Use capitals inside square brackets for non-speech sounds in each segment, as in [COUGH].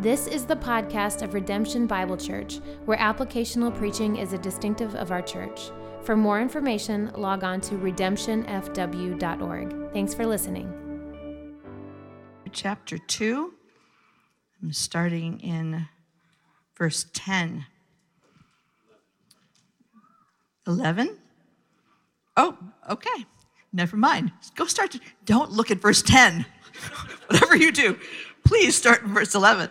This is the podcast of Redemption Bible Church, where applicational preaching is a distinctive of our church. For more information, log on to redemptionfw.org. Thanks for listening. Chapter 2, I'm starting in verse 10. 11? Oh, okay. Never mind. Go start. To, don't look at verse 10. [LAUGHS] Whatever you do, please start in verse 11.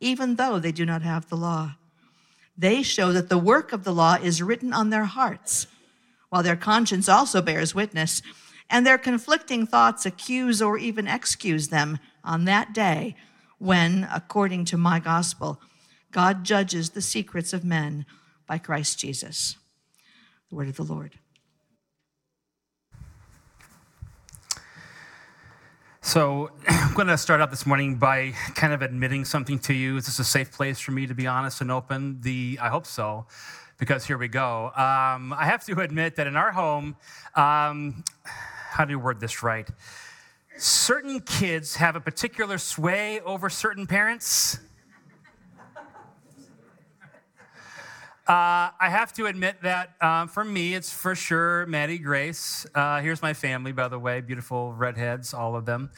even though they do not have the law. They show that the work of the law is written on their hearts, while their conscience also bears witness, and their conflicting thoughts accuse or even excuse them on that day when, according to my gospel, God judges the secrets of men by Christ Jesus. The word of the Lord. So, [CLEARS THROAT] I'm going to start out this morning by kind of admitting something to you. Is this a safe place for me to be honest and open? The I hope so, because here we go. Um, I have to admit that in our home, um, how do you word this right? Certain kids have a particular sway over certain parents. Uh, I have to admit that um, for me, it's for sure Maddie Grace. Uh, here's my family, by the way, beautiful redheads, all of them.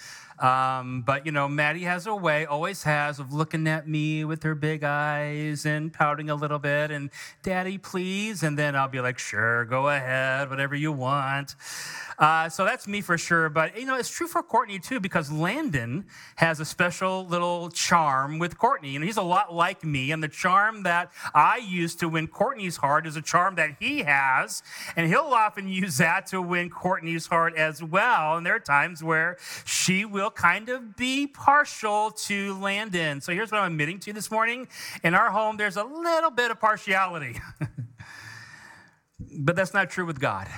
Um, but, you know, Maddie has a way, always has, of looking at me with her big eyes and pouting a little bit and, Daddy, please. And then I'll be like, sure, go ahead, whatever you want. Uh, so that's me for sure. But, you know, it's true for Courtney too, because Landon has a special little charm with Courtney. And he's a lot like me. And the charm that I use to win Courtney's heart is a charm that he has. And he'll often use that to win Courtney's heart as well. And there are times where she will kind of be partial to Landon. So here's what I'm admitting to you this morning. In our home, there's a little bit of partiality, [LAUGHS] but that's not true with God.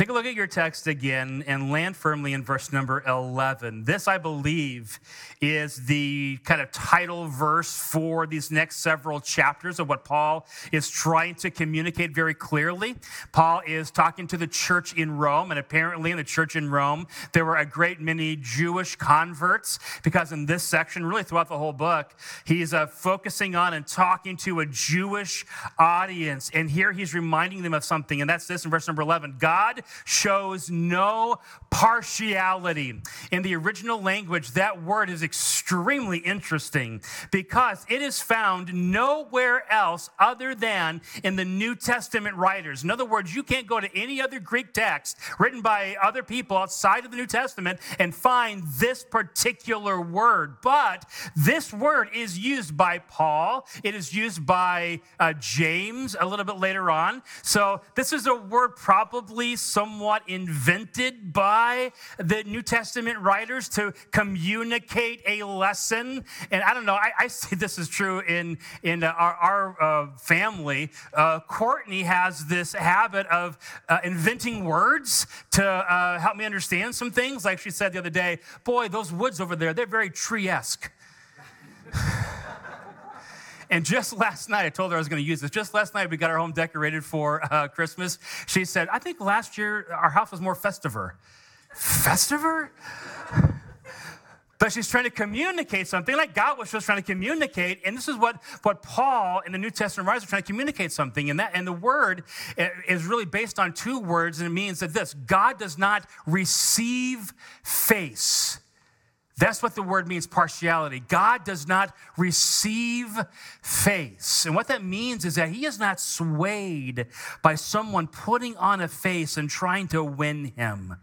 Take a look at your text again and land firmly in verse number 11. This, I believe, is the kind of title verse for these next several chapters of what Paul is trying to communicate very clearly. Paul is talking to the church in Rome, and apparently in the church in Rome, there were a great many Jewish converts, because in this section, really throughout the whole book, he's uh, focusing on and talking to a Jewish audience. And here he's reminding them of something, and that's this in verse number 11 God shows no partiality. In the original language, that word is extremely interesting because it is found nowhere else other than in the New Testament writers. In other words, you can't go to any other Greek text written by other people outside of the New Testament and find this particular word. But this word is used by Paul, it is used by uh, James a little bit later on. So this is a word probably somewhat invented by the New Testament writers to communicate a lesson. And I don't know, I, I see this is true in, in uh, our, our uh, family. Uh, Courtney has this habit of uh, inventing words to uh, help me understand some things. Like she said the other day, boy, those woods over there, they're very tree esque. [LAUGHS] And just [LAUGHS] last night, I told her I was going to use this. Just last night, we got our home decorated for uh, Christmas. She said, I think last year our house was more festiver. Festiver? But she's trying to communicate something like God was just trying to communicate. And this is what, what Paul in the New Testament writers are trying to communicate something. And that and the word is really based on two words, and it means that this God does not receive face. That's what the word means partiality. God does not receive face. And what that means is that he is not swayed by someone putting on a face and trying to win him.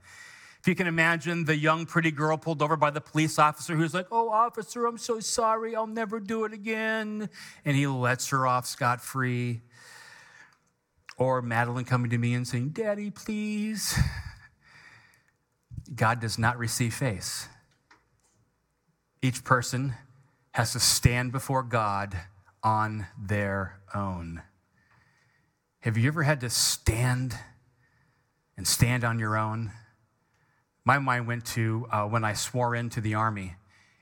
If you can imagine the young, pretty girl pulled over by the police officer who's like, Oh, officer, I'm so sorry. I'll never do it again. And he lets her off scot free. Or Madeline coming to me and saying, Daddy, please. God does not receive face. Each person has to stand before God on their own. Have you ever had to stand and stand on your own? My mind went to uh, when I swore into the army.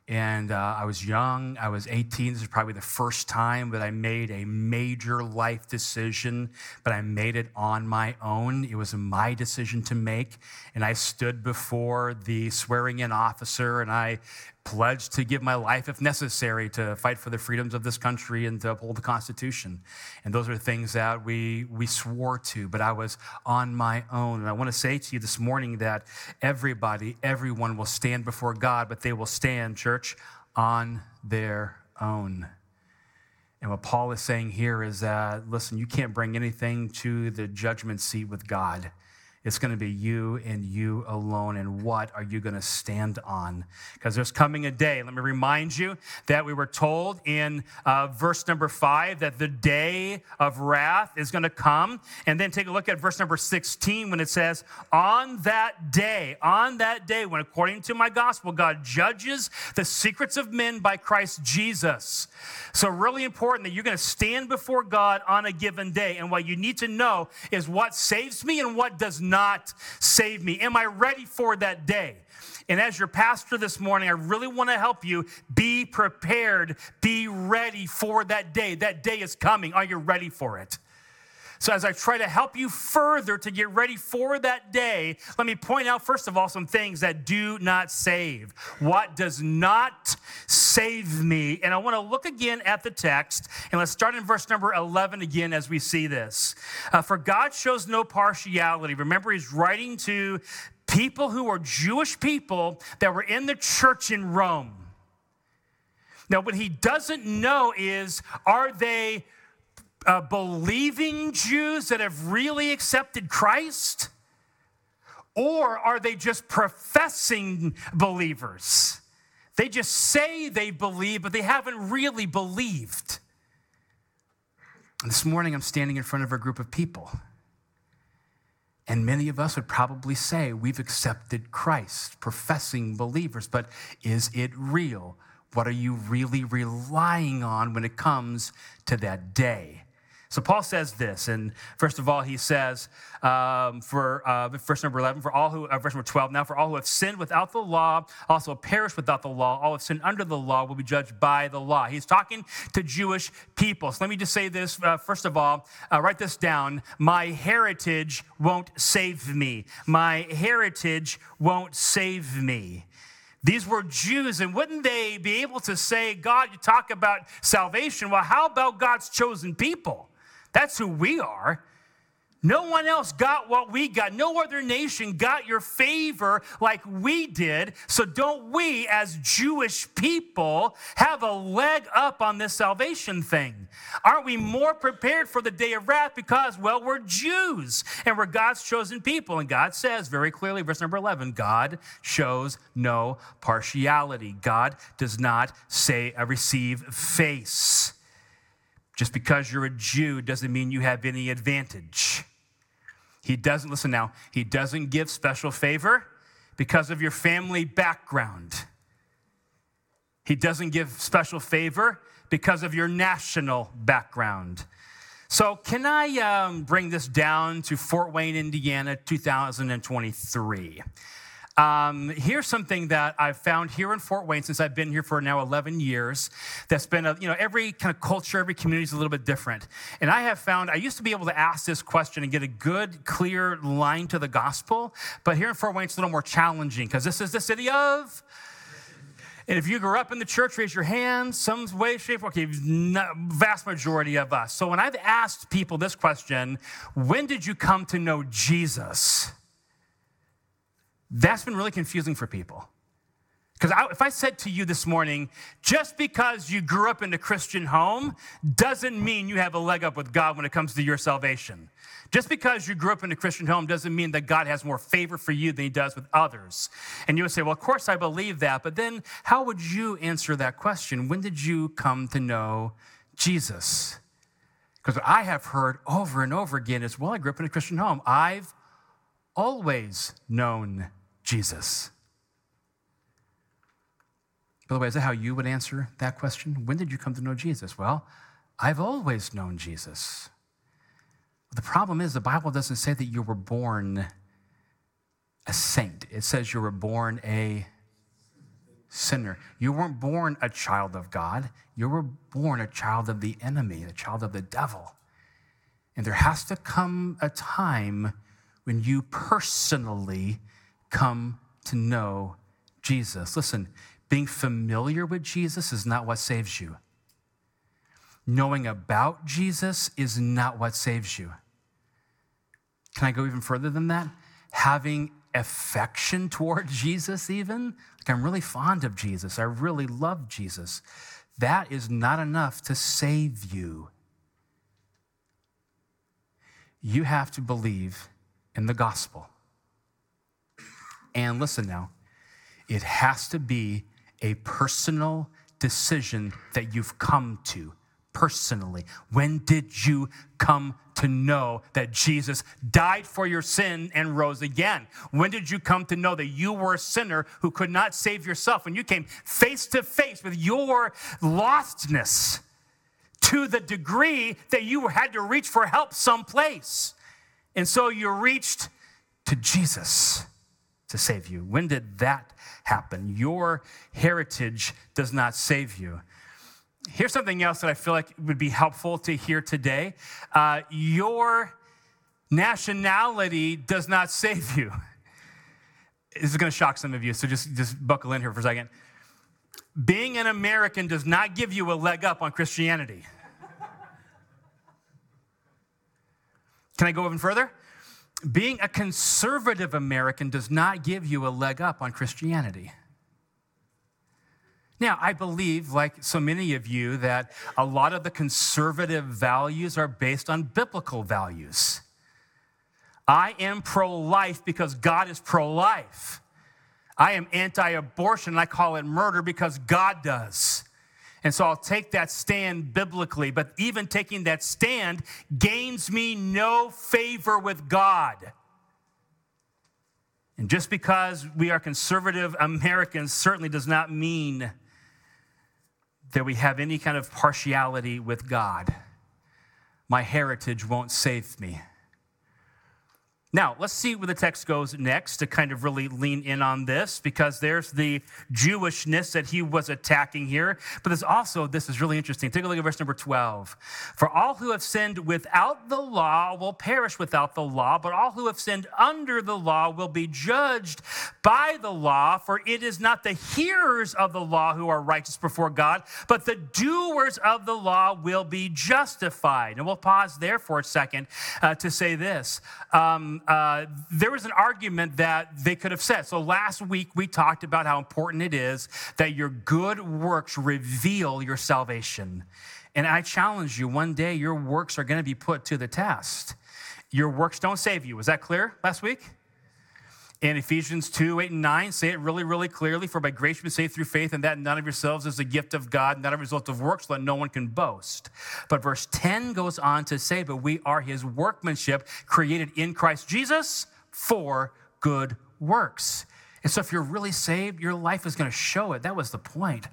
And uh, I was young, I was 18. This is probably the first time that I made a major life decision, but I made it on my own. It was my decision to make. And I stood before the swearing in officer and I pledged to give my life, if necessary, to fight for the freedoms of this country and to uphold the Constitution. And those are things that we, we swore to, but I was on my own. And I want to say to you this morning that everybody, everyone will stand before God, but they will stand, church, on their own. And what Paul is saying here is that, listen, you can't bring anything to the judgment seat with God. It's going to be you and you alone. And what are you going to stand on? Because there's coming a day. Let me remind you that we were told in uh, verse number five that the day of wrath is going to come. And then take a look at verse number 16 when it says, On that day, on that day, when according to my gospel, God judges the secrets of men by Christ Jesus. So, really important that you're going to stand before God on a given day. And what you need to know is what saves me and what does not not save me? Am I ready for that day? And as your pastor this morning, I really want to help you be prepared, be ready for that day. That day is coming. Are you ready for it? So, as I try to help you further to get ready for that day, let me point out, first of all, some things that do not save. What does not save me? And I want to look again at the text, and let's start in verse number 11 again as we see this. Uh, For God shows no partiality. Remember, he's writing to people who are Jewish people that were in the church in Rome. Now, what he doesn't know is are they uh, believing Jews that have really accepted Christ? Or are they just professing believers? They just say they believe, but they haven't really believed. And this morning, I'm standing in front of a group of people. And many of us would probably say we've accepted Christ, professing believers, but is it real? What are you really relying on when it comes to that day? So Paul says this, and first of all, he says um, for uh, verse number eleven, for all who uh, verse number twelve. Now, for all who have sinned without the law, also perish without the law. All who have sinned under the law will be judged by the law. He's talking to Jewish people. So let me just say this uh, first of all. Uh, write this down. My heritage won't save me. My heritage won't save me. These were Jews, and wouldn't they be able to say, God, you talk about salvation? Well, how about God's chosen people? That's who we are. No one else got what we got. No other nation got your favor like we did. So, don't we, as Jewish people, have a leg up on this salvation thing? Aren't we more prepared for the day of wrath because, well, we're Jews and we're God's chosen people? And God says very clearly, verse number 11, God shows no partiality. God does not say, uh, receive face. Just because you're a Jew doesn't mean you have any advantage. He doesn't, listen now, he doesn't give special favor because of your family background. He doesn't give special favor because of your national background. So, can I um, bring this down to Fort Wayne, Indiana, 2023? Um, here's something that I've found here in Fort Wayne since I've been here for now 11 years. That's been, a, you know, every kind of culture, every community is a little bit different. And I have found, I used to be able to ask this question and get a good, clear line to the gospel. But here in Fort Wayne, it's a little more challenging because this is the city of. And if you grew up in the church, raise your hand, some way, shape, okay, vast majority of us. So when I've asked people this question, when did you come to know Jesus? That's been really confusing for people. Because if I said to you this morning, just because you grew up in a Christian home doesn't mean you have a leg up with God when it comes to your salvation. Just because you grew up in a Christian home doesn't mean that God has more favor for you than he does with others. And you would say, well, of course I believe that. But then how would you answer that question? When did you come to know Jesus? Because I have heard over and over again is, well, I grew up in a Christian home. I've always known Jesus. By the way, is that how you would answer that question? When did you come to know Jesus? Well, I've always known Jesus. The problem is, the Bible doesn't say that you were born a saint, it says you were born a sinner. You weren't born a child of God, you were born a child of the enemy, a child of the devil. And there has to come a time when you personally come to know Jesus. Listen, being familiar with Jesus is not what saves you. Knowing about Jesus is not what saves you. Can I go even further than that? Having affection toward [LAUGHS] Jesus, even. Like, I'm really fond of Jesus. I really love Jesus. That is not enough to save you. You have to believe in the gospel. And listen now, it has to be a personal decision that you've come to personally? When did you come to know that Jesus died for your sin and rose again? When did you come to know that you were a sinner who could not save yourself? When you came face to face with your lostness to the degree that you had to reach for help someplace. And so you reached to Jesus to save you. When did that happen? Your heritage does not save you. Here's something else that I feel like would be helpful to hear today. Uh, your nationality does not save you. [LAUGHS] This is going to shock some of you, so just, just buckle in here for a second. Being an American does not give you a leg up on Christianity. Can I go even further? Being a conservative American does not give you a leg up on Christianity. Now, I believe, like so many of you, that a lot of the conservative values are based on biblical values. I am pro life because God is pro life. I am anti abortion, I call it murder because God does. And so I'll take that stand biblically, but even taking that stand gains me no favor with God. And just because we are conservative Americans certainly does not mean that we have any kind of partiality with God. My heritage won't save me. Now, let's see where the text goes next to kind of really lean in on this because there's the Jewishness that he was attacking here. But there's also, this is really interesting. Take a look at verse number 12. For all who have sinned without the law will perish without the law, but all who have sinned under the law will be judged by the law. For it is not the hearers of the law who are righteous before God, but the doers of the law will be justified. And we'll pause there for a second uh, to say this. Um, uh, there was an argument that they could have said. So last week we talked about how important it is that your good works reveal your salvation. And I challenge you one day your works are going to be put to the test. Your works don't save you. Was that clear last week? In Ephesians 2, 8, and 9, say it really, really clearly. For by grace you are saved through faith, and that none of yourselves is a gift of God, not a result of works, so that no one can boast. But verse 10 goes on to say, But we are his workmanship, created in Christ Jesus for good works. And so if you're really saved, your life is going to show it. That was the point.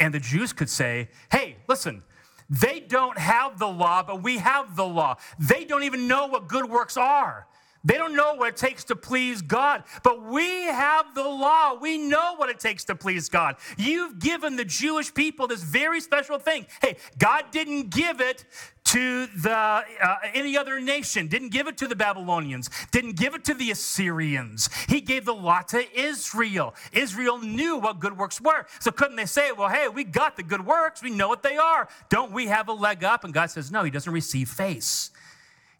And the Jews could say, Hey, listen, they don't have the law, but we have the law. They don't even know what good works are. They don't know what it takes to please God, but we have the law. We know what it takes to please God. You've given the Jewish people this very special thing. Hey, God didn't give it to the uh, any other nation didn't give it to the babylonians didn't give it to the assyrians. He gave the law to israel. Israel knew what good works were. So couldn't they say well hey we got the good works. We know what they are. Don't we have a leg up? And god says no he doesn't receive face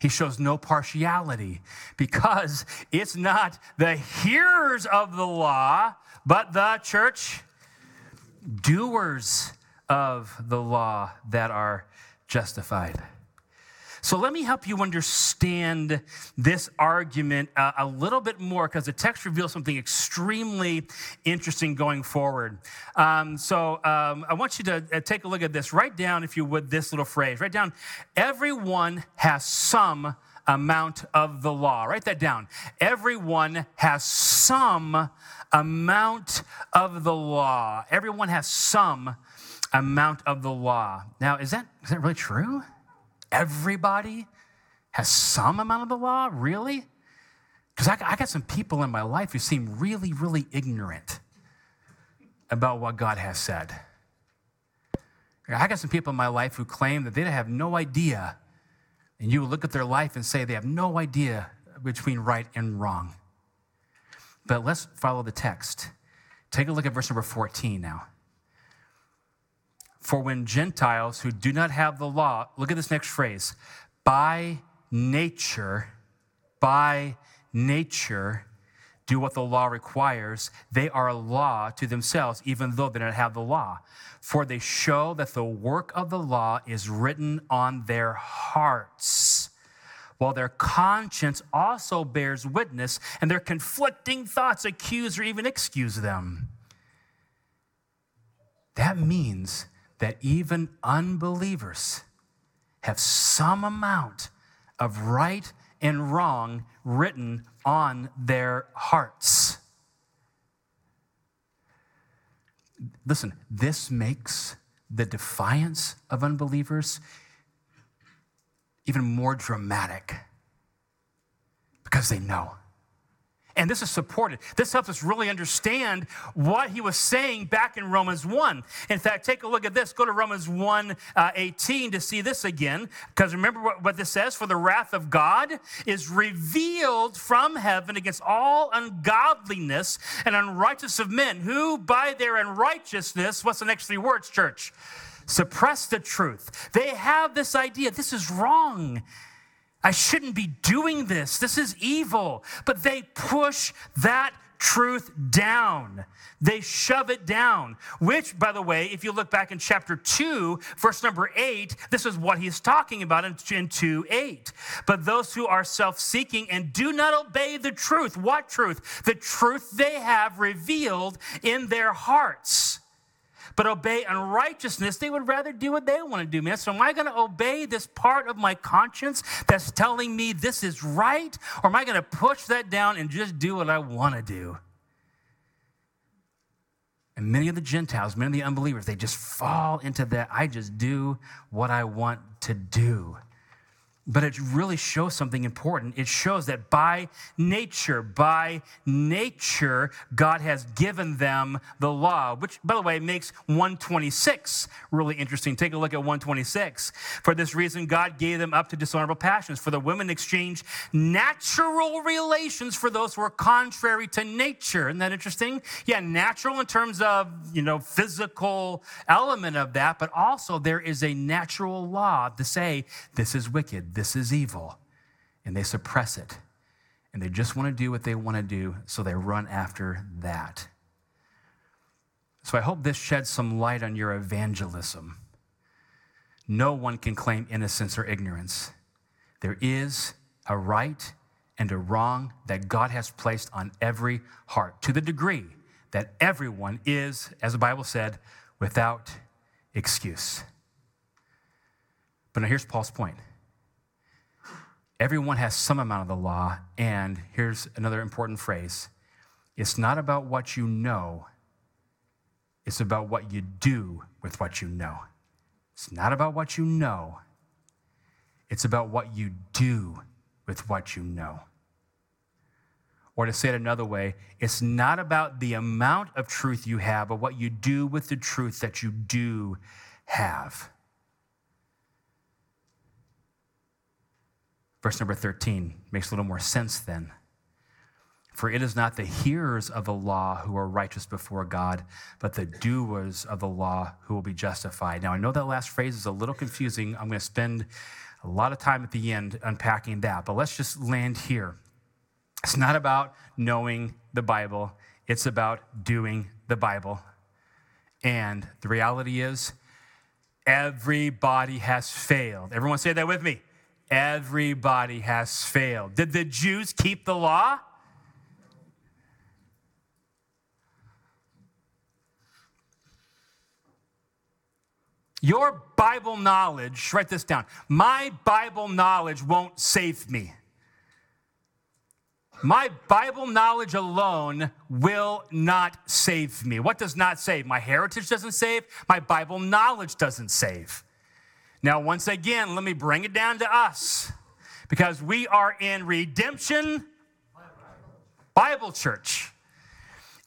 he shows no partiality because it's not the hearers of the law, but the church doers of the law that are justified. So let me help you understand this argument uh, a little bit more because the text reveals something extremely interesting going forward. Um, so um, I want you to uh, take a look at this. Write down, if you would, this little phrase. Write down, everyone has some amount of the law. Write that down. Everyone has some amount of the law. Everyone has some amount of the law. Now, is that, is that really true? Everybody has some amount of the law? Really? Because I, I got some people in my life who seem really, really ignorant about what God has said. I got some people in my life who claim that they have no idea. And you look at their life and say they have no idea between right and wrong. But let's follow the text. Take a look at verse number 14 now. For when Gentiles who do not have the law, look at this next phrase, by nature, by nature, do what the law requires, they are a law to themselves, even though they don't have the law. For they show that the work of the law is written on their hearts, while their conscience also bears witness, and their conflicting thoughts accuse or even excuse them. That means that even unbelievers have some amount of right and wrong written on their hearts. Listen, this makes the defiance of unbelievers even more dramatic because they know. And this is supported. This helps us really understand what he was saying back in Romans 1. In fact, take a look at this. Go to Romans 1 uh, 18 to see this again. Because remember what, what this says? For the wrath of God is revealed from heaven against all ungodliness and unrighteousness of men, who by their unrighteousness, what's the next three words, church? Suppress the truth. They have this idea this is wrong. I shouldn't be doing this. This is evil. But they push that truth down. They shove it down, which, by the way, if you look back in chapter 2, verse number 8, this is what he's talking about in, in 2 8. But those who are self seeking and do not obey the truth, what truth? The truth they have revealed in their hearts but obey unrighteousness, they would rather do what they want to do, man. So am I going to obey this part of my conscience that's telling me this is right? Or am I going to push that down and just do what I want to do? And many of the Gentiles, many of the unbelievers, they just fall into that. I just do what I want to do but it really shows something important. It shows that by nature, by nature, God has given them the law, which, by the way, makes 126 really interesting. Take a look at 126. For this reason, God gave them up to dishonorable passions. For the women exchanged natural relations for those who are contrary to nature. Isn't that interesting? Yeah, natural in terms of, you know, physical element of that, but also there is a natural law to say this is wicked this is evil, and they suppress it. And they just want to do what they want to do, so they run after that. So I hope this sheds some light on your evangelism. No one can claim innocence or ignorance. There is a right and a wrong that God has placed on every heart to the degree that everyone is, as the Bible said, without excuse. But now here's Paul's point Everyone has some amount of the law. And here's another important phrase it's not about what you know, it's about what you do with what you know. It's not about what you know, it's about what you do with what you know. Or to say it another way, it's not about the amount of truth you have, but what you do with the truth that you do have. Verse number 13 makes a little more sense then. For it is not the hearers of the law who are righteous before God, but the doers of the law who will be justified. Now, I know that last phrase is a little confusing. I'm going to spend a lot of time at the end unpacking that, but let's just land here. It's not about knowing the Bible, it's about doing the Bible. And the reality is, everybody has failed. Everyone say that with me. Everybody has failed. Did the Jews keep the law? Your Bible knowledge, write this down. My Bible knowledge won't save me. My Bible knowledge alone will not save me. What does not save? My heritage doesn't save, my Bible knowledge doesn't save. Now, once again, let me bring it down to us because we are in Redemption Bible Church.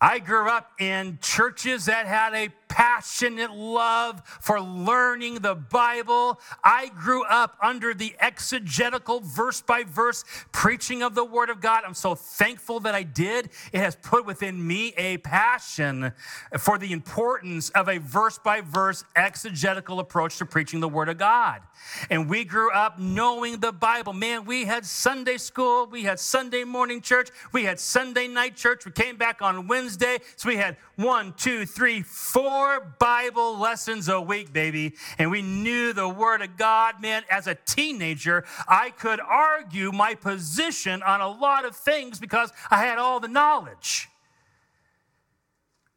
I grew up in churches that had a passionate love for learning the Bible. I grew up under the exegetical, verse by verse preaching of the Word of God. I'm so thankful that I did. It has put within me a passion for the importance of a verse by verse exegetical approach to preaching the Word of God. And we grew up knowing the Bible. Man, we had Sunday school, we had Sunday morning church, we had Sunday night church. We came back on Wednesday. So we had one, two, three, four Bible lessons a week, baby. And we knew the Word of God. Man, as a teenager, I could argue my position on a lot of things because I had all the knowledge.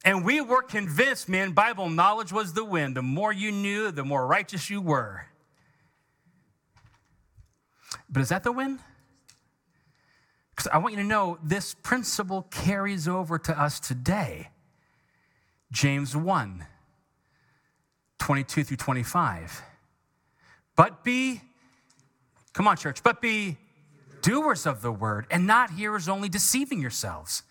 And we were convinced, man, Bible knowledge was the win. The more you knew, the more righteous you were. But is that the win? Because I want you to know this principle carries over to us today. James 1 22 through 25. But be, come on, church, but be doers of the word and not hearers only, deceiving yourselves.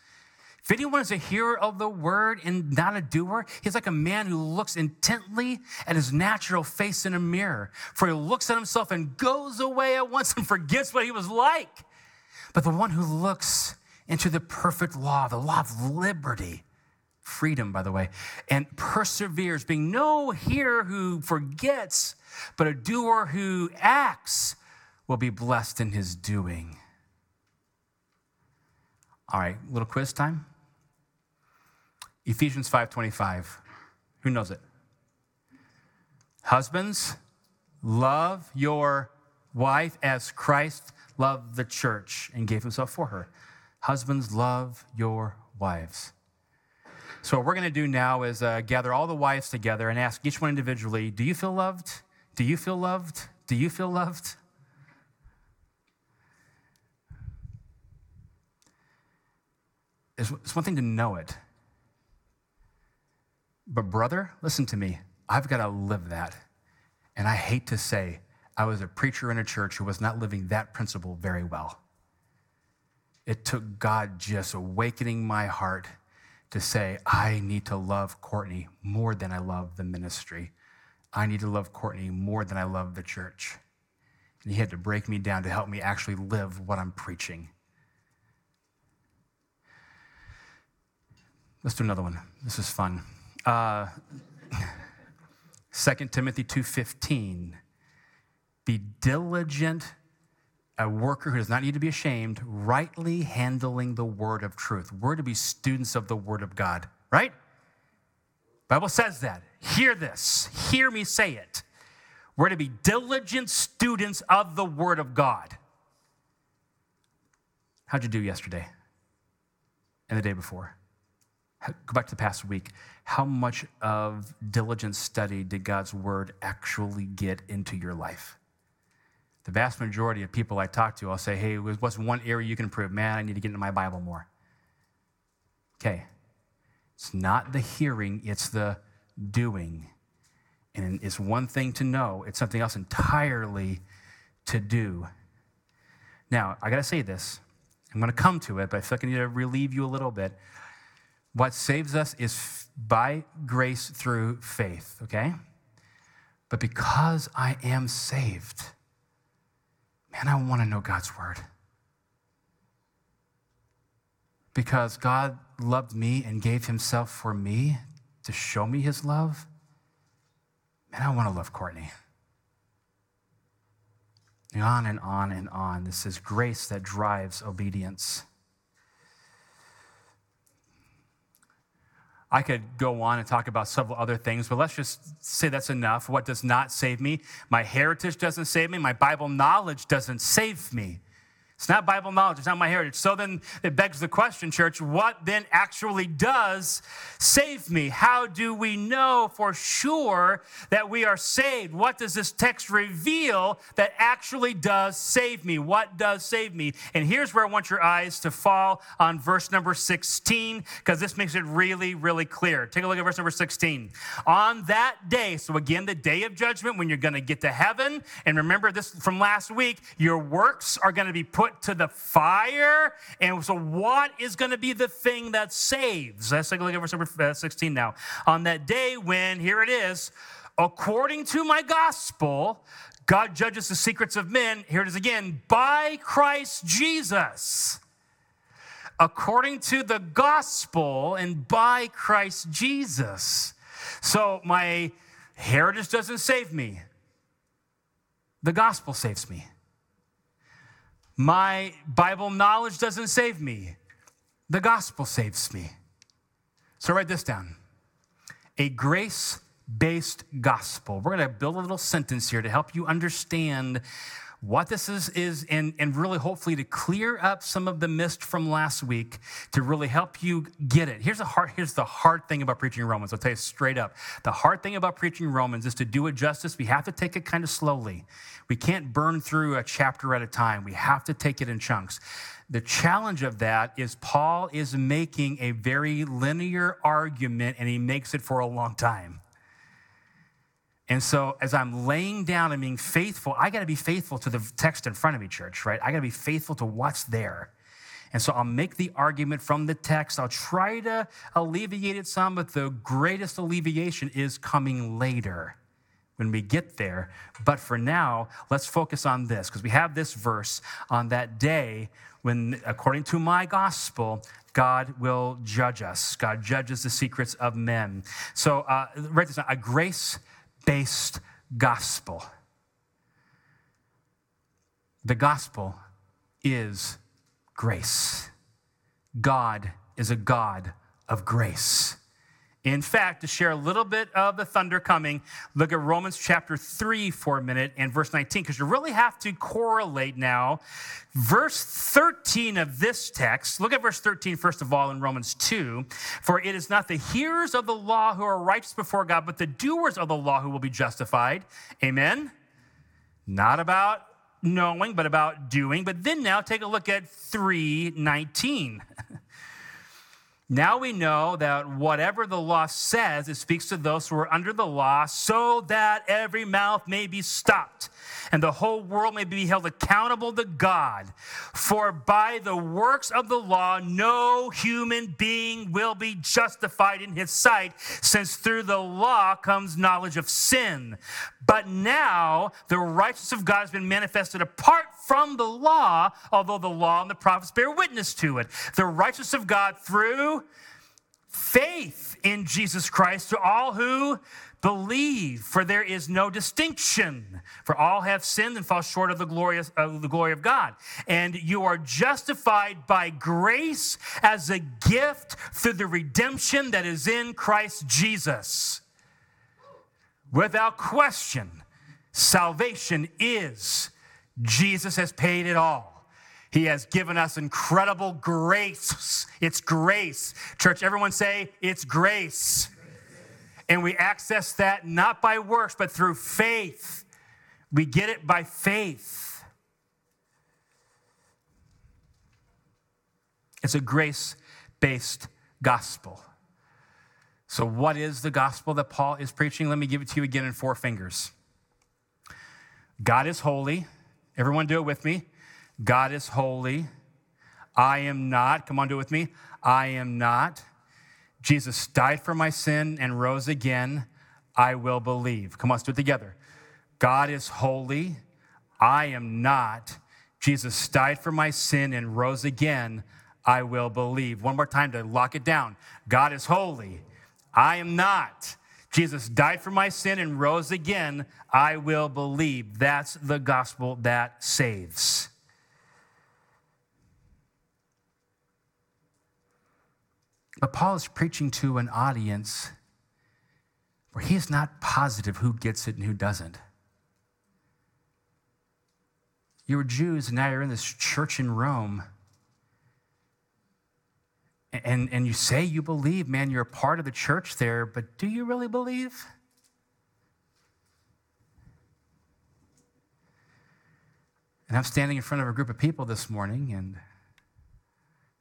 If anyone is a hearer of the word and not a doer, he's like a man who looks intently at his natural face in a mirror. For he looks at himself and goes away at once and forgets what he was like. But the one who looks into the perfect law, the law of liberty, freedom, by the way, and perseveres, being no hearer who forgets, but a doer who acts, will be blessed in his doing. All right, little quiz time. Ephesians 5:25. Who knows it? Husbands, love your wife as Christ loved the church and gave himself for her. Husbands, love your wives. So, what we're going to do now is uh, gather all the wives together and ask each one individually Do you feel loved? Do you feel loved? Do you feel loved? It's, it's one thing to know it. But, brother, listen to me. I've got to live that. And I hate to say, I was a preacher in a church who was not living that principle very well. It took God just awakening my heart to say, I need to love Courtney more than I love the ministry. I need to love Courtney more than I love the church. And he had to break me down to help me actually live what I'm preaching. Let's do another one. This is fun. Uh, [LAUGHS] 2 Timothy 2.15, be diligent, a worker who does not need to be ashamed, rightly handling the word of truth. We're to be students of the word of God, right? Bible says that. Hear this. Hear me say it. We're to be diligent students of the word of God. How'd you do yesterday and the day before? Go back to the past week. How much of diligent study did God's word actually get into your life? The vast majority of people I talk to, I'll say, hey, what's one area you can improve? Man, I need to get into my Bible more. Okay. It's not the hearing, it's the doing. And it's one thing to know, it's something else entirely to do. Now, I got to say this. I'm going to come to it, but I feel like I need to relieve you a little bit. What saves us is by grace through faith, okay? But because I am saved, man, I want to know God's word. Because God loved me and gave himself for me to show me his love. Man, I want to love Courtney. On and on and on. This is grace that drives obedience. I could go on and talk about several other things, but let's just say that's enough. What does not save me? My heritage doesn't save me. My Bible knowledge doesn't save me. It's not Bible knowledge, it's not my heritage. So then it begs the question, church, what then actually does save me? How do we know for sure that we are saved? What does this text reveal that actually does save me? What does save me? And here's where I want your eyes to fall on verse number 16, because this makes it really, really clear. Take a look at verse number 16. On that day, so again, the day of judgment, when you're going to get to heaven, and remember this from last week, your works are going to be put to the fire. And so, what is going to be the thing that saves? Let's take a look at verse number uh, 16 now. On that day when, here it is, according to my gospel, God judges the secrets of men. Here it is again by Christ Jesus. According to the gospel and by Christ Jesus. So, my heritage doesn't save me, the gospel saves me. My Bible knowledge doesn't save me, the gospel saves me. So write this down a grace based gospel. We're going to build a little sentence here to help you understand what this is, is and, and really hopefully to clear up some of the mist from last week to really help you get it. Here's the hard, here's the hard thing about preaching Romans. I'll tell you straight up. The hard thing about preaching Romans is to do it justice, we have to take it kind of slowly. We can't burn through a chapter at a time. We have to take it in chunks. The challenge of that is Paul is making a very linear argument and he makes it for a long time. And so, as I'm laying down and being faithful, I got to be faithful to the text in front of me, church, right? I got to be faithful to what's there. And so, I'll make the argument from the text. I'll try to alleviate it some, but the greatest alleviation is coming later when we get there. But for now, let's focus on this because we have this verse on that day when, according to my gospel, God will judge us. God judges the secrets of men. So, uh, write this down a grace based gospel. The gospel is grace. God is a God of grace. In fact, to share a little bit of the thunder coming, look at Romans chapter 3 for a minute and verse 19, because you really have to correlate now. Verse 13 of this text, look at verse 13 first of all in Romans 2. For it is not the hearers of the law who are righteous before God, but the doers of the law who will be justified. Amen? Not about knowing, but about doing. But then now take a look at 319. [LAUGHS] Now we know that whatever the law says, it speaks to those who are under the law, so that every mouth may be stopped and the whole world may be held accountable to God. For by the works of the law, no human being will be justified in his sight, since through the law comes knowledge of sin. But now the righteousness of God has been manifested apart from the law, although the law and the prophets bear witness to it. The righteousness of God through faith in Jesus Christ to all who believe, for there is no distinction. For all have sinned and fall short of the, glorious, of the glory of God. And you are justified by grace as a gift through the redemption that is in Christ Jesus. Without question, salvation is Jesus has paid it all. He has given us incredible grace. It's grace. Church, everyone say, it's grace. And we access that not by works, but through faith. We get it by faith. It's a grace based gospel. So, what is the gospel that Paul is preaching? Let me give it to you again in four fingers. God is holy. Everyone do it with me. God is holy. I am not. Come on, do it with me. I am not. Jesus died for my sin and rose again, I will believe. Come on, let's do it together. God is holy. I am not. Jesus died for my sin and rose again. I will believe. One more time to lock it down. God is holy. I am not. Jesus died for my sin and rose again. I will believe. That's the gospel that saves. But Paul is preaching to an audience where he's not positive who gets it and who doesn't. You were Jews, and now you're in this church in Rome. And, and you say you believe, man, you're a part of the church there, but do you really believe? And I'm standing in front of a group of people this morning, and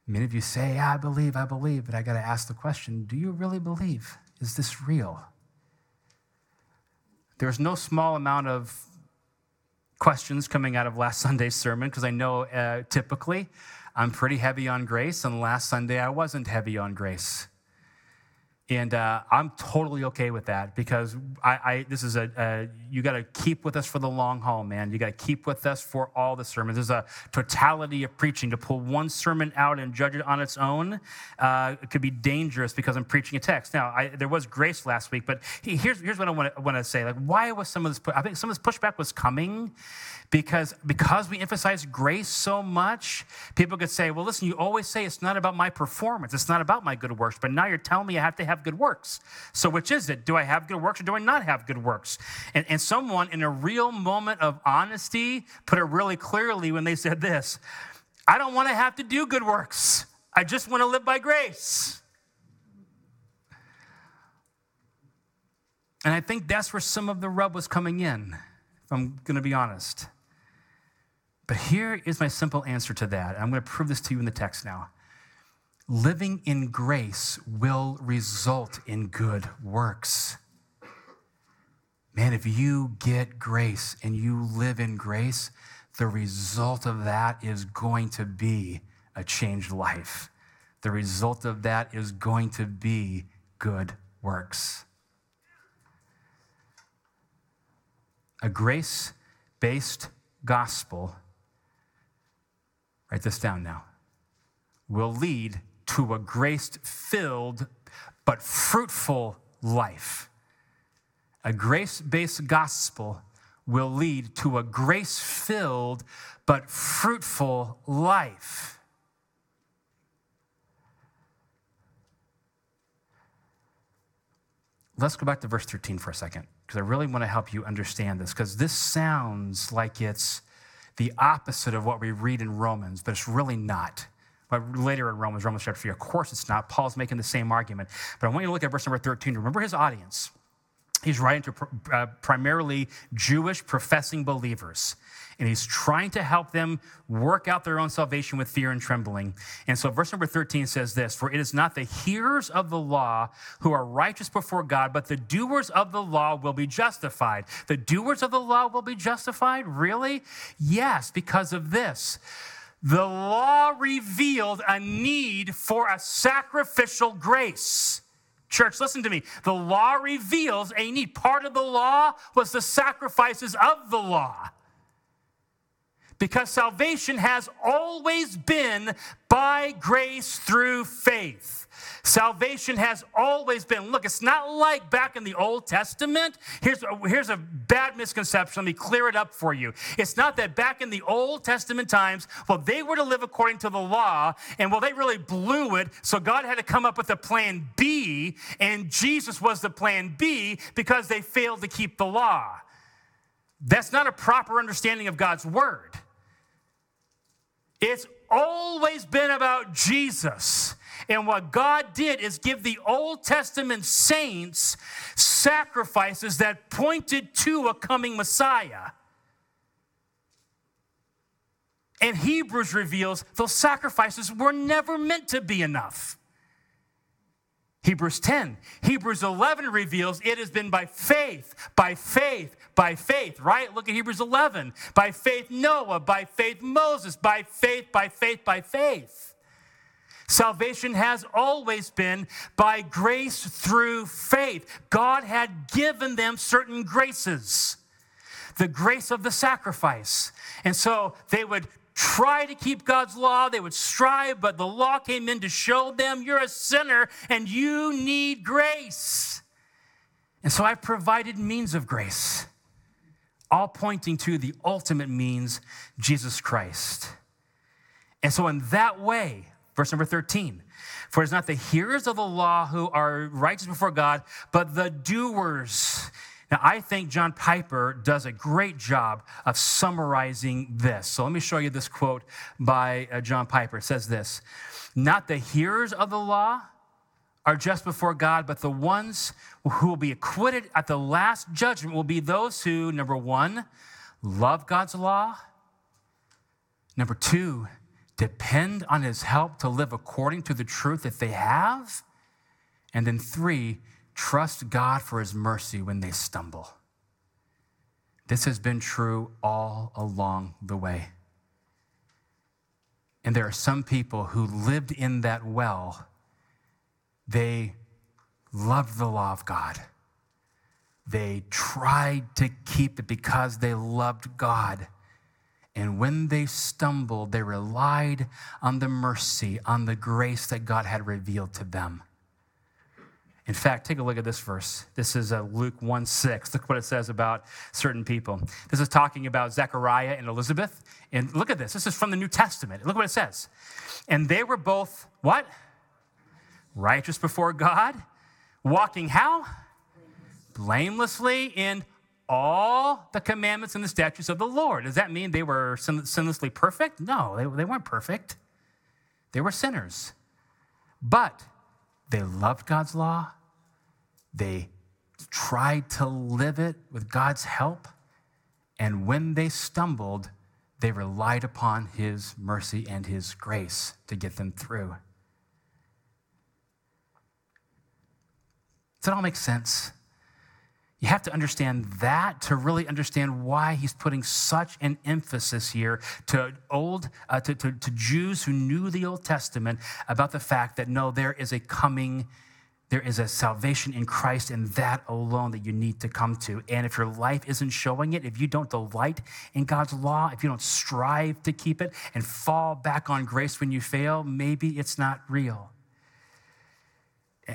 many of you say, yeah, I believe, I believe, but I got to ask the question do you really believe? Is this real? There's no small amount of questions coming out of last [LAUGHS] Sunday's sermon because I know uh, typically I'm pretty heavy on grace, and last Sunday I wasn't heavy on grace. And uh, I'm totally okay with that because I, I this is a, a you got to keep with us for the long haul, man. You got to keep with us for all the sermons. There's a totality of preaching. To pull one sermon out and judge it on its own uh, it could be dangerous because I'm preaching a text. Now, I, there was grace last week, but here's here's what I want to say. Like, why was some of this? I think some of this pushback was coming because because we emphasize grace so much people could say well listen you always say it's not about my performance it's not about my good works but now you're telling me i have to have good works. So which is it? Do i have good works or do i not have good works? And, and someone in a real moment of honesty put it really clearly when they said this i don't want to have to do good works. I just want to live by grace. And i think that's where some of the rub was coming in if i'm going to be honest. But here is my simple answer to that. I'm going to prove this to you in the text now. Living in grace will result in good works. Man, if you get grace and you live in grace, the result of that is going to be a changed life. The result of that is going to be good works. A grace based gospel write this down now, will lead to a grace filled but fruitful life. A grace based gospel will lead to a grace filled but fruitful life. Let's go back to verse 13 for a second, because I really want to help you understand this, because this sounds like it's the opposite of what we read in Romans, but it's really not. But later in Romans, Romans chapter 3, of course it's not. Paul's making the same argument. But I want you to look at verse number 13. Remember his audience. He's writing to uh, primarily Jewish professing believers and he's trying to help them work out their own salvation with fear and trembling. And so, verse number 13 says this For it is not the hearers of the law who are righteous before God, but the doers of the law will be justified. The doers of the law will be justified? Really? Yes, because of this. The law revealed a need for a sacrificial grace. Church, listen to me. The law reveals a need. Part of the law was the sacrifices of the law because salvation has always been by grace through faith. Salvation has always been. Look, it's not like back in the Old Testament. Here's, here's a bad misconception. Let me clear it up for you. It's not that back in the Old Testament times, well, they were to live according to the law, and well, they really blew it, so God had to come up with a plan B, and Jesus was the plan B because they failed to keep the law. That's not a proper understanding of God's word. It's always been about Jesus. And what God did is give the Old Testament saints sacrifices that pointed to a coming Messiah. And Hebrews reveals those sacrifices were never meant to be enough. Hebrews 10. Hebrews 11 reveals it has been by faith, by faith, by faith, right? Look at Hebrews 11. By faith, Noah, by faith, Moses, by faith, by faith, by faith. Salvation has always been by grace through faith. God had given them certain graces, the grace of the sacrifice. And so they would try to keep God's law. They would strive, but the law came in to show them you're a sinner and you need grace. And so I provided means of grace, all pointing to the ultimate means, Jesus Christ. And so, in that way, verse number 13, for it's not the hearers of the law who are righteous before God, but the doers Now, I think John Piper does a great job of summarizing this. So let me show you this quote by uh, John Piper. It says this Not the hearers of the law are just before God, but the ones who will be acquitted at the last judgment will be those who, number one, love God's law, number two, depend on his help to live according to the truth that they have, and then three, trust God for his mercy when they stumble. This has been true all along the way. And there are some people who lived in that well. They loved the law of God. They tried to keep it because they loved God. And when they stumbled, they relied on the mercy, on the grace that God had revealed to them. In fact, take a look at this verse. This is uh, Luke 1 6. Look what it says about certain people. This is talking about Zechariah and Elizabeth. And look at this. This is from the New Testament. Look what it says. And they were both what? Righteous before God, walking how? Blamelessly in all the commandments and the statutes of the Lord. Does that mean they were sin- sinlessly perfect? No, they, they weren't perfect. They were sinners. But they loved God's law. They tried to live it with God's help. And when they stumbled, they relied upon His mercy and His grace to get them through. Does it all make sense? You have to understand that to really understand why he's putting such an emphasis here to old uh, to, to, to Jews who knew the Old Testament about the fact that no, there is a coming, there is a salvation in Christ, and that alone that you need to come to. And if your life isn't showing it, if you don't delight in God's law, if you don't strive to keep it and fall back on grace when you fail, maybe it's not real.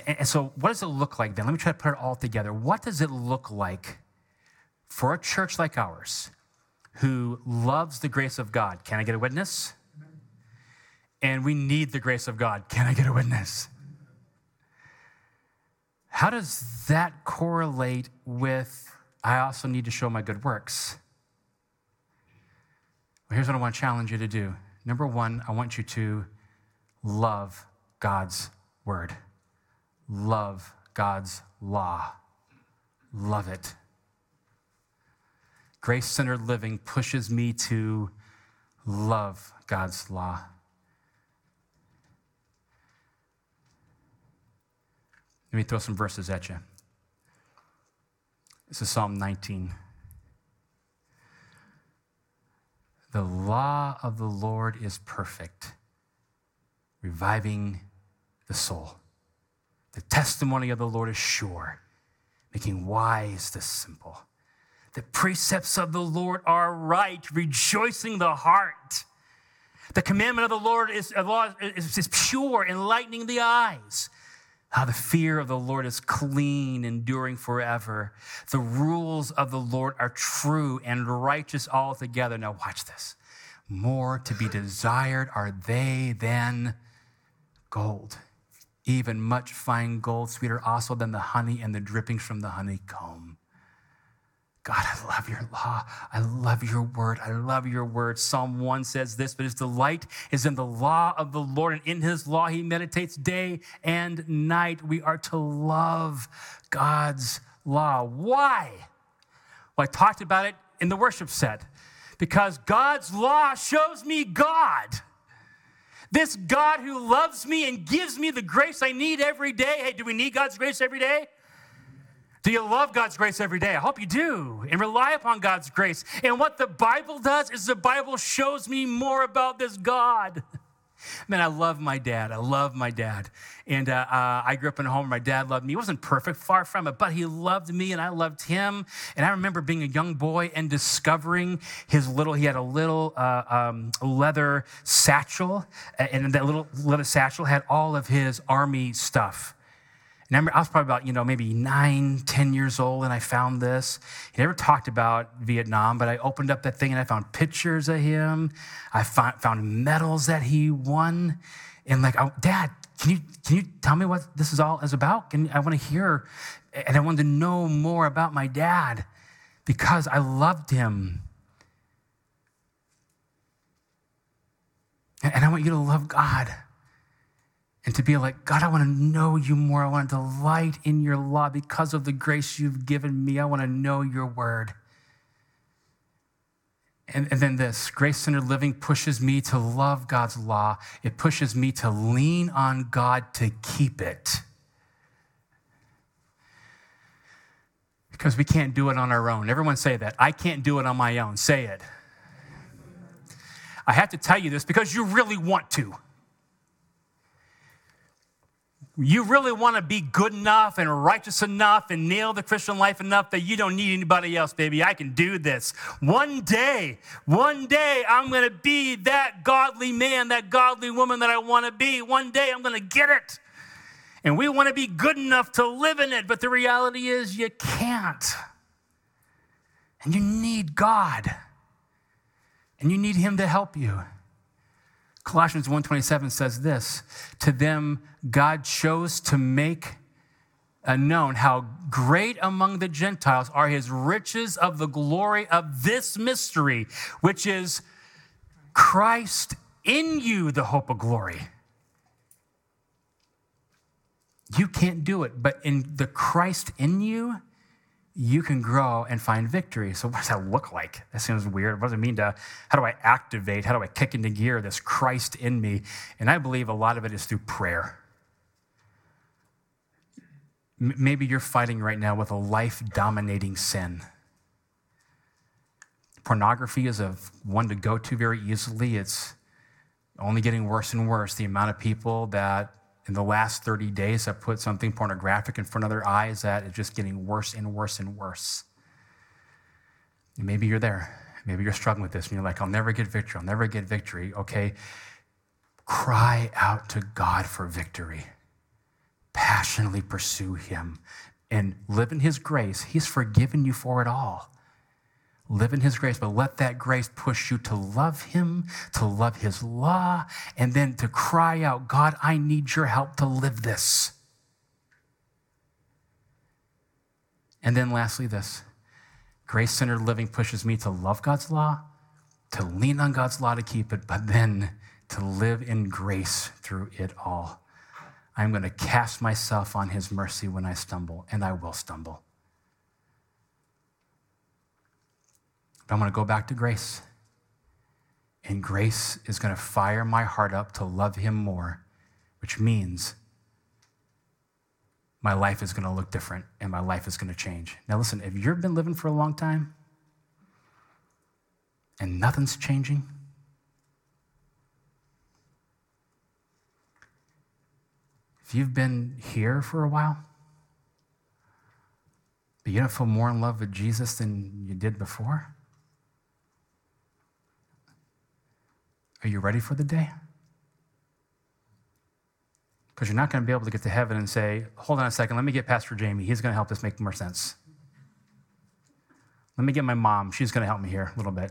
And so, what does it look like then? Let me try to put it all together. What does it look like for a church like ours who loves the grace of God? Can I get a witness? And we need the grace of God. Can I get a witness? How does that correlate with I also need to show my good works? Well, here's what I want to challenge you to do. Number one, I want you to love God's word love God's law. Love it. Grace centered living pushes me to love God's law. Let me throw some verses at you. This is Psalm 19. The law of the Lord is perfect, reviving the soul. The testimony of the Lord is sure, making wise the simple. The precepts of the Lord are right, rejoicing the heart. The commandment of the Lord is, is, pure, enlightening the eyes. How the fear of the Lord is clean, enduring forever. The rules of the Lord are true and righteous altogether. Now, watch this. More to be desired are they than gold even much fine gold, sweeter also than the honey and the drippings from the honeycomb. God, I love your law. I love your word. I love your word. Psalm 1 says this, but his delight is in the law of the Lord, and in his law he meditates day and night. We are to love God's law. Why? Well, I talked about it in the worship set because God's law shows me God. This God who loves me and gives me the grace I need every day. Hey, do we need God's grace every day? Do you love God's grace every day? I hope you do and rely upon God's grace. And what the Bible does is the Bible shows me more about this God. [LAUGHS] Man, I love my dad. I love my dad. And uh, uh, I grew up in a home where my dad loved me. He wasn't perfect, far from it, but he loved me and I loved him. And I remember being a young boy and discovering his little, he had a little uh, um, leather satchel. And that little leather satchel had all of his army stuff. And I was probably about, you know, maybe nine, ten years old, and I found this. He never talked about Vietnam, but I opened up that thing and I found pictures of him. I found, medals that he won. And like, oh, Dad, can you, can you tell me what this is all is about? Can, I want to hear, and I want to know more about my dad because I loved him. And I want you to love God and to be like, God, I want to know you more. I want to delight in your law because of the grace you've given me. I want to know your word. And, and then this grace centered living pushes me to love God's law, it pushes me to lean on God to keep it. Because we can't do it on our own. Everyone say that. I can't do it on my own. Say it. I have to tell you this because you really want to you really want to be good enough and righteous enough and nail the Christian life enough that you don't need anybody else, baby. I can do this. One day, one day, I'm going to be that godly man, that godly woman that I want to be. One day, I'm going to get it. And we want to be good enough to live in it, but the reality is you can't. And you need God. And you need Him to help you. Colossians 1:27 says this, to them God chose to make uh, known how great among the Gentiles are his riches of the glory of this mystery, which is Christ in you, the hope of glory. You can't do it, but in the Christ in you, you can grow and find victory. So, what does that look like? That seems weird. What does it mean to, how do I activate, how do I kick into gear this Christ in me? And I believe a lot of it is through prayer. Maybe you're fighting right now with a life dominating sin. Pornography is a one to go to very easily. It's only getting worse and worse. The amount of people that in the last 30 days have put something pornographic in front of their eyes that is just getting worse and worse and worse. Maybe you're there. Maybe you're struggling with this and you're like, I'll never get victory. I'll never get victory. Okay. Cry out to God for victory. Passionately pursue Him and live in His grace. He's forgiven you for it all live in his grace, but let that grace push you to love him, to love his law, and then to cry out, God, I need your help to live this. And then lastly, this grace centered living pushes me to love God's law, to lean on God's law to keep it, but then to live in grace through it all. I'm going to cast myself on his mercy when I stumble, and I will stumble. But I'm going to go back to grace. And grace is going to fire my heart up to love him more, which means my life is going to look different and my life is going to change. Now, listen, if you've been living for a long time and nothing's changing, if you've been here for a while, but you don't feel more in love with Jesus than you did before, Are you ready for the day? Because you're not going to be able to get to heaven and say, hold on a second, let me get Pastor Jamie. He's going to help this make more sense. Let me get my mom. She's going to help me here a little bit.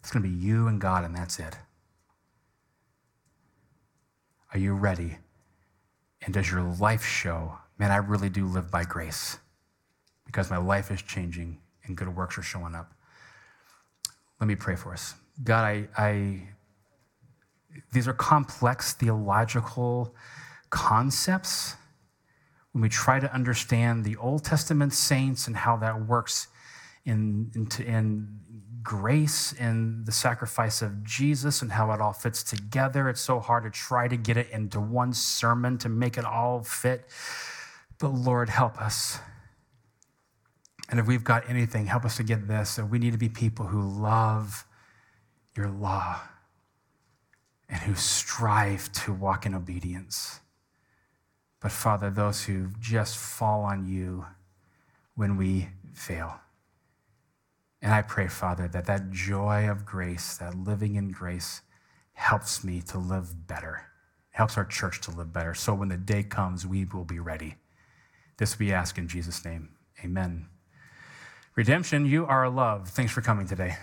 It's going to be you and God, and that's it. Are you ready? And does your life show, man, I really do live by grace because my life is changing and good works are showing up? Let me pray for us. God, I, I these are complex theological concepts. When we try to understand the Old Testament saints and how that works in, in, in grace and the sacrifice of Jesus and how it all fits together, it's so hard to try to get it into one sermon to make it all fit. But Lord, help us. And if we've got anything, help us to get this that we need to be people who love your law and who strive to walk in obedience. But Father, those who just fall on you when we fail. And I pray, Father, that that joy of grace, that living in grace, helps me to live better, helps our church to live better. So when the day comes, we will be ready. This we ask in Jesus' name. Amen. Redemption, you are love. Thanks for coming today.